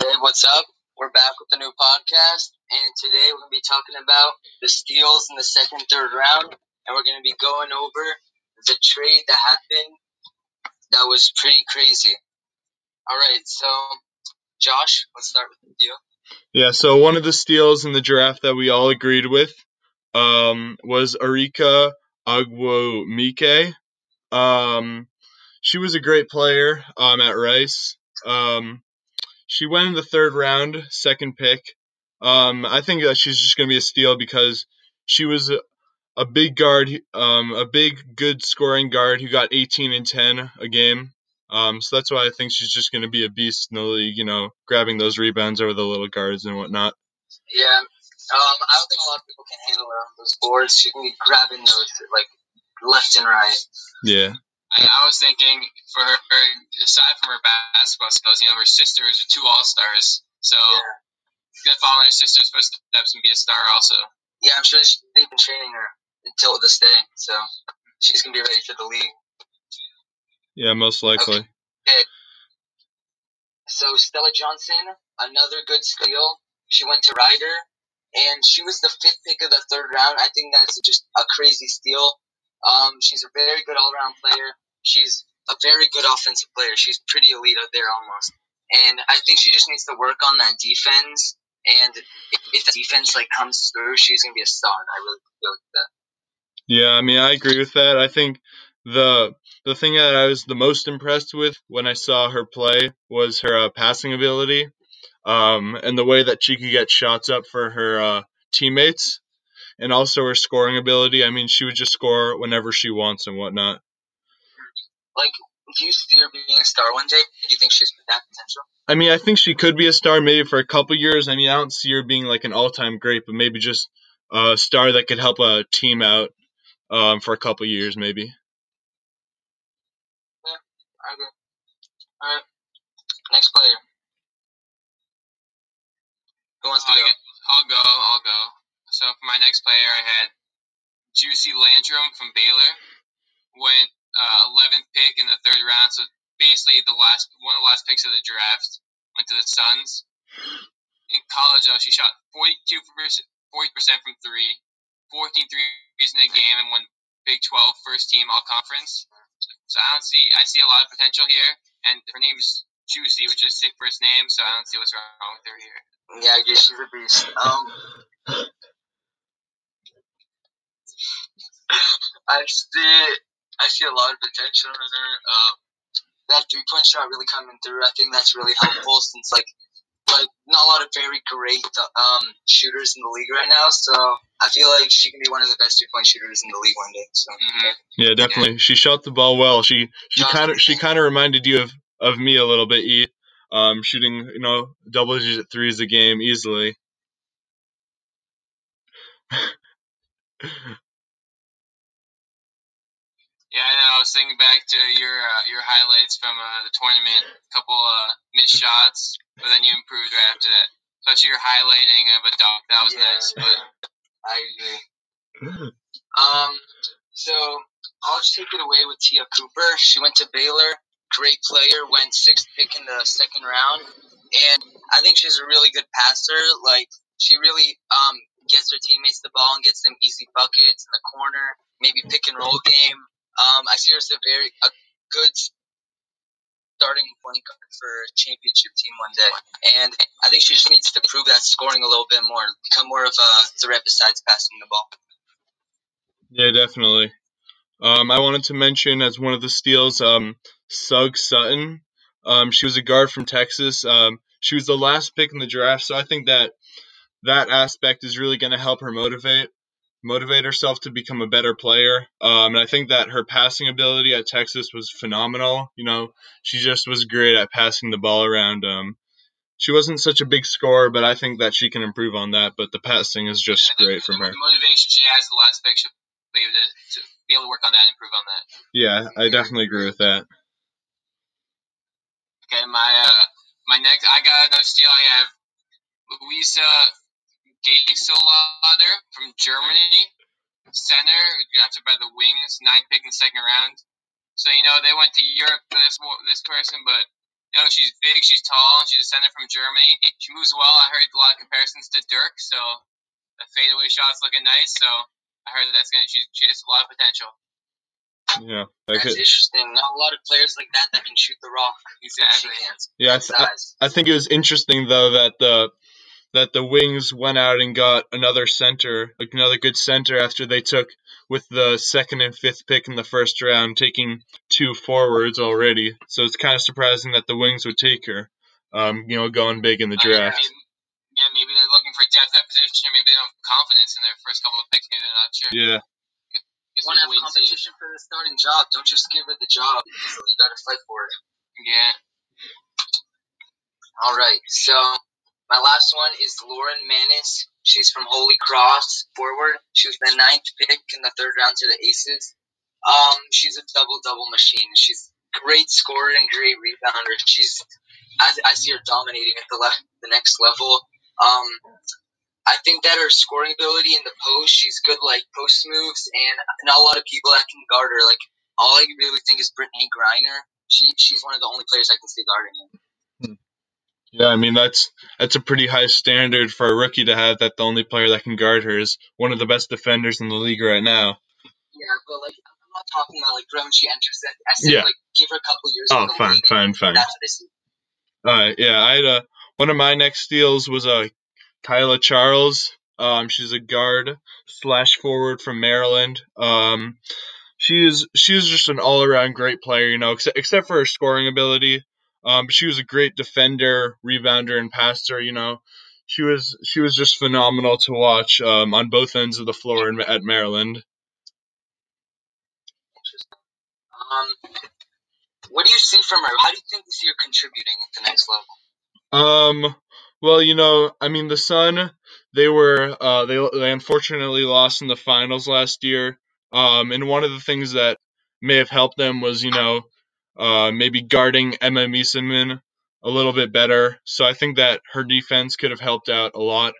Hey, what's up? We're back with a new podcast, and today we're going to be talking about the steals in the second, third round, and we're going to be going over the trade that happened that was pretty crazy. All right, so Josh, let's start with you. Yeah, so one of the steals in the draft that we all agreed with um, was Erica Ogwumike. Um, she was a great player um, at Rice. Um, she went in the third round, second pick. Um, I think that she's just going to be a steal because she was a, a big guard, um, a big, good scoring guard who got 18 and 10 a game. Um, so that's why I think she's just going to be a beast in the league, you know, grabbing those rebounds over the little guards and whatnot. Yeah, um, I don't think a lot of people can handle her on those boards. She can be grabbing those like left and right. Yeah. I, I was thinking for her, her, aside from her basketball skills, you know, her sisters are two all stars, so Yeah. she's gonna follow in her sister's footsteps and be a star also. Yeah, I'm sure she, they've been training her until this day, so she's gonna be ready for the league. Yeah, most likely. Okay. So Stella Johnson, another good steal. She went to Rider, and she was the fifth pick of the third round. I think that's just a crazy steal. Um, she's a very good all-around player. She's a very good offensive player. She's pretty elite out there almost. And I think she just needs to work on that defense. And if, if the defense like comes through, she's gonna be a star. And I really feel like that. Yeah, I mean, I agree with that. I think the the thing that I was the most impressed with when I saw her play was her uh, passing ability, um, and the way that she could get shots up for her uh, teammates, and also her scoring ability. I mean, she would just score whenever she wants and whatnot. Like, do you see her being a star one day? Do you think she's that potential? I mean, I think she could be a star maybe for a couple years. I mean, I don't see her being like an all-time great, but maybe just a star that could help a team out um, for a couple years, maybe. I agree. All right. Next player. Who wants to I'll, go? get- I'll go. I'll go. So for my next player, I had Juicy Landrum from Baylor. Went uh, 11th pick in the third round, so basically the last one of the last picks of the draft. Went to the Suns. In college, though, she shot 42 40 percent from three, 14 threes in a game, and won Big 12 first team All Conference. So I don't see I see a lot of potential here, and her name is Juicy, which is sick first name, so I don't see what's wrong with her here. Yeah, I guess she's a beast. Um, I see, I see a lot of potential in her. Um, that three point shot really coming through. I think that's really helpful since like, like not a lot of very great um shooters in the league right now. So I feel like she can be one of the best three point shooters in the league one day. So Mhm. Yeah, definitely. She shot the ball well. She she kind of she kind of reminded you of of me a little bit. E, um, shooting you know double digit threes a game easily. Yeah, I know. I was thinking back to your uh, your highlights from uh, the tournament. A couple uh, missed shots, but then you improved right after that. Especially your highlighting of a dunk. That was Yeah. nice. But I agree. Um, so I'll just take it away with Te'a Cooper. She went to Baylor, great player, went sixth pick in the second round, and I think she's a really good passer. Like she really um gets her teammates the ball and gets them easy buckets in the corner, maybe pick and roll game. Um, I see her as a very a good starting point guard for a championship team one day, and I think she just needs to prove that scoring a little bit more, become more of a threat besides passing the ball. Yeah, definitely. Um, I wanted to mention as one of the steals, um, Sug Sutton. Um, she was a guard from Texas. Um, she was the last pick in the draft, so I think that that aspect is really going to help her motivate motivate herself to become a better player. Um, and I think that her passing ability at Texas was phenomenal. You know, she just was great at passing the ball around. Um, she wasn't such a big scorer, but I think that she can improve on that. But the passing is just think great from the, her. The motivation she has the last pick, she'll be able to, to be able to work on that and improve on that. Yeah, I definitely agree with that. Okay, my uh, my next, I got another steal. I have Luisa Geiselsöder from Germany, center, drafted by the Wings, ninth pick in the second round. So you know they went to Europe for this this person, but You know, she's big, she's tall, and she's a center from Germany. She moves well. I heard a lot of comparisons to Dirk, so the fadeaway shot's looking nice. So I heard that that's gonna she, she has a lot of potential. Yeah, That's could, interesting. Not a lot of players like that that can shoot the rock. Exactly. yeah. I, I think it was interesting though that the that the Wings went out and got another center, like another good center after they took with the second and fifth pick in the first round, taking two forwards already. So it's kind of surprising that the Wings would take her. Um, you know, going big in the draft. Uh, maybe, yeah, maybe they're looking for depth at position, or maybe they don't have confidence in their first couple of picks. Maybe they're not sure. Yeah. You want to have competition for the starting job. Don't just give her the job. You got to fight for it. Yeah. All right. So my last one is Lauren Manis. She's from Holy Cross forward. She was the ninth pick in the third round to the Aces. Um, she's a double double machine. She's great scorer and great rebounder. She's I, I see her dominating at the the next level. Um, I think that her scoring ability in the post, she's good like post moves, and not a lot of people that can guard her. Like all I really think is Brittney Griner. She she's one of the only players I can see guarding her. Yeah, I mean that's that's a pretty high standard for a rookie to have that the only player that can guard her is one of the best defenders in the league right now. Yeah, but like I'm not talking about like right when she enters that. I said Yeah. like give her a couple years. Oh, in fine, league, fine, fine. That's what I see. Uh, yeah, I had a, one of my next steals was uh, Kaila Charles. Um, she's a guard slash forward from Maryland. Um, she is she is just an all around great player, you know, except except for her scoring ability. Um, she was a great defender, rebounder, and passer. You know, she was she was just phenomenal to watch um, on both ends of the floor in, at Maryland. Um, what do you see from her? How do you think you see her contributing at the next level? Um. Well, you know, I mean, the Sun, they were, uh, they they unfortunately lost in the finals last year. Um, and one of the things that may have helped them was, you know, uh, maybe guarding Emma Meesseman a little bit better. So I think that her defense could have helped out a lot.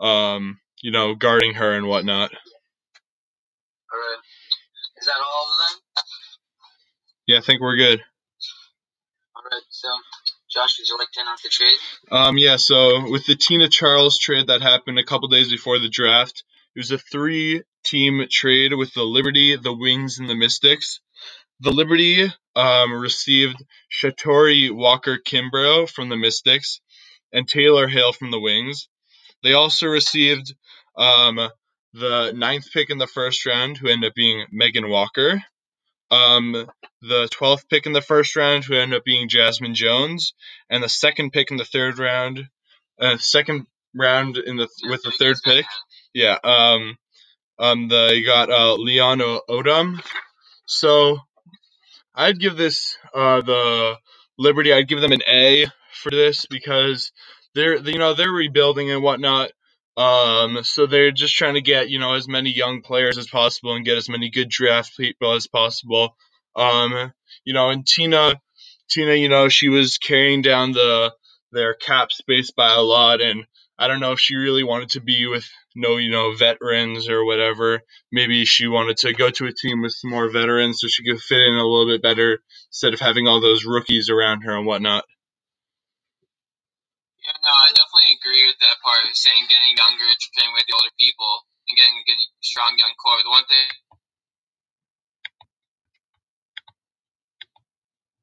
Um, you know, guarding her and whatnot. All right. Is that all of them? Yeah, I think we're good. All right. So, Josh, would you like to announce the trade? Um, yeah, so with the Tina Charles trade that happened a couple days before the draft, it was a three team trade with the Liberty, the Wings, and the Mystics. The Liberty um, received Shatori Walker Kimbrough from the Mystics and Taylor Hale from the Wings. They also received um, the ninth pick in the first round, who ended up being Megan Walker. Um, the 12th pick in the first round, who ended up being Jazmine Jones, and the second pick in the third round, uh, second round in the with the third pick, yeah, um, um, the you got uh, Leon Odom. So I'd give this uh the Liberty. I'd give them an A for this because they're you know they're rebuilding and whatnot. Um, so they're just trying to get you know as many young players as possible and get as many good draft people as possible. Um, you know, and Tina, Tina, you know, she was carrying down the their cap space by a lot, and I don't know if she really wanted to be with no, you know, veterans or whatever. Maybe she wanted to go to a team with some more veterans so she could fit in a little bit better instead of having all those rookies around her and whatnot. Yeah, no, I definitely agree with that part of saying getting younger, and training with the older people, and getting a good, strong young core. The one thing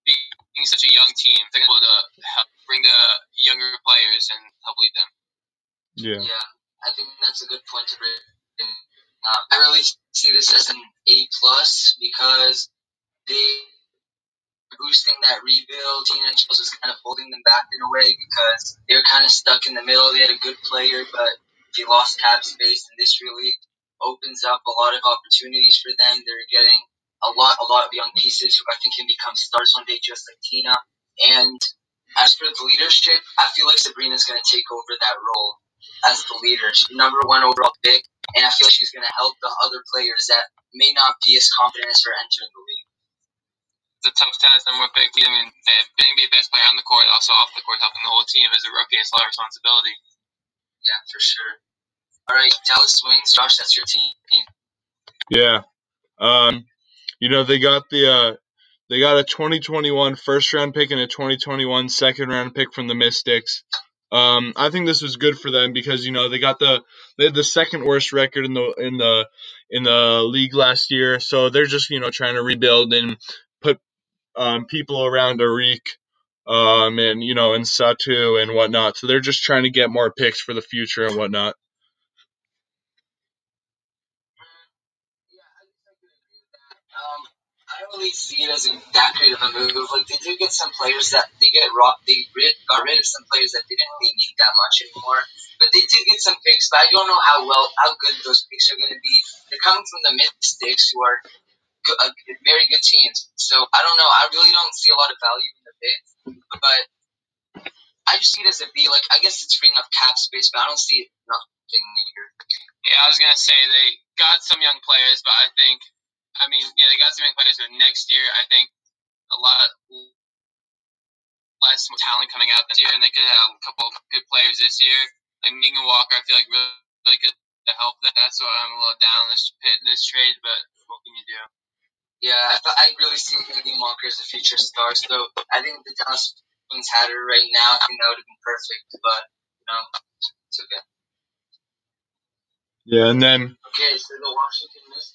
being such a young team, they're able to help bring the younger players and help lead them. Yeah. Yeah, I think that's a good point to bring. Uh, I really see this as an A plus because they boosting that rebuild. Tina Charles is kind of holding them back in a way because they were kind of stuck in the middle. They had a good player, but they lost cap space, and this really opens up a lot of opportunities for them. They're getting a lot, a lot of young pieces who I think can become stars one day, just like Tina. And as for the leadership, I feel like Sabrina's going to take over that role as the leader. She's number one overall pick, and I feel like she's going to help the other players that may not be as confident as her entering the league. It's a tough task. Number one pick. I mean, being the best player on the court, also off the court, helping the whole team as a rookie. It's a lot of responsibility. Yeah, for sure. All right, Dallas Wings, Josh, that's your team. Yeah. Um, you know, they got the uh They got a 2021 first round pick and a 2021 second round pick from the Mystics. Um, I think this was good for them because you know they got the they had the second worst record in the in the in the league last year, so they're just you know trying to rebuild and put um, people around Arik um, and you know and Satou and whatnot. So they're just trying to get more picks for the future and whatnot. Really see it as a, that great of a move. Like they do get some players that they get raw. They rid, got rid of some players that they didn't really need that much anymore. But they did get some picks. But I don't know how well, how good those picks are going to be. They're coming from the Mystics, who are good, uh, very good teams. So I don't know. I really don't see a lot of value in the pick. But I just see it as a B. Like I guess it's freeing up cap space, but I don't see it nothing here. Yeah, I was gonna say they got some young players, but I think, I mean, yeah, they got some young players, but next year I think a lot less talent coming out this year, and they could have a couple of good players this year. Like Megan Walker, I feel like really, really could help that. That's why I'm a little down this this trade, but what can you do? Yeah, I, I really see Megan Walker as a future star. So I think the Dallas Wings had her right now. I think that would have been perfect, but you know, it's okay. Yeah, and then Okay, so the Washington Mystics, Josh.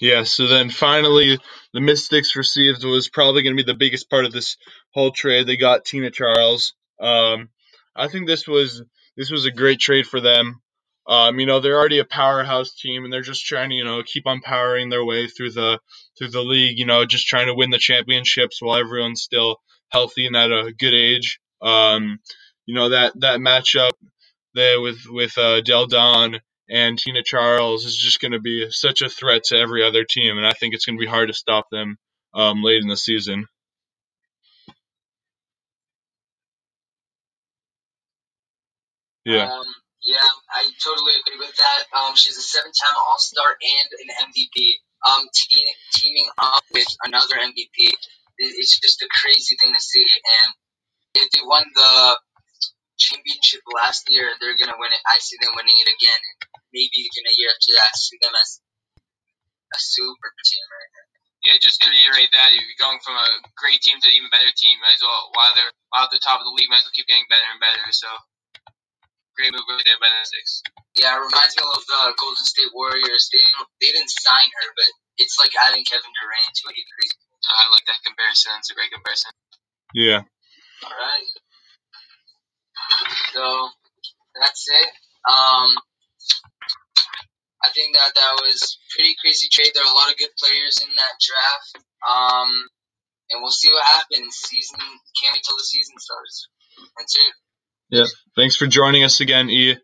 Yeah, so then finally the Mystics received was probably going to be the biggest part of this whole trade. They got Tina Charles. Um, I think this was this was a great trade for them. Um, you know, they're already a powerhouse team, and they're just trying to you know keep on powering their way through the through the league. You know, just trying to win the championships while everyone's still healthy and at a good age. Um, you know that that matchup there with with uh, Delle Donne and Tina Charles is just going to be such a threat to every other team, and I think it's going to be hard to stop them um, late in the season. Yeah. Um, yeah, I totally agree with that. Um, she's a seven-time All-Star and an MVP. Um, te- teaming up with another MVP, it's just a crazy thing to see. And if they won the championship last year, they're gonna win it. I see them winning it again, and maybe even a year after that, see them as a super team right now. Yeah, just to reiterate that, if you're going from a great team to an even better team, might as well while they're while at the top of the league, might as well keep getting better and better. So great move right there by the Mystics. Yeah, it reminds me of the Golden State Warriors. They didn't, they didn't sign her, but it's like adding Kevin Durant to a crazy. I like that comparison. It's a great comparison. Yeah. All right. So that's it. Um, I think that that was pretty crazy trade. There are a lot of good players in that draft. Um, and we'll see what happens. Season can't wait till the season starts. That's it. Yeah. Thanks for joining us again, E.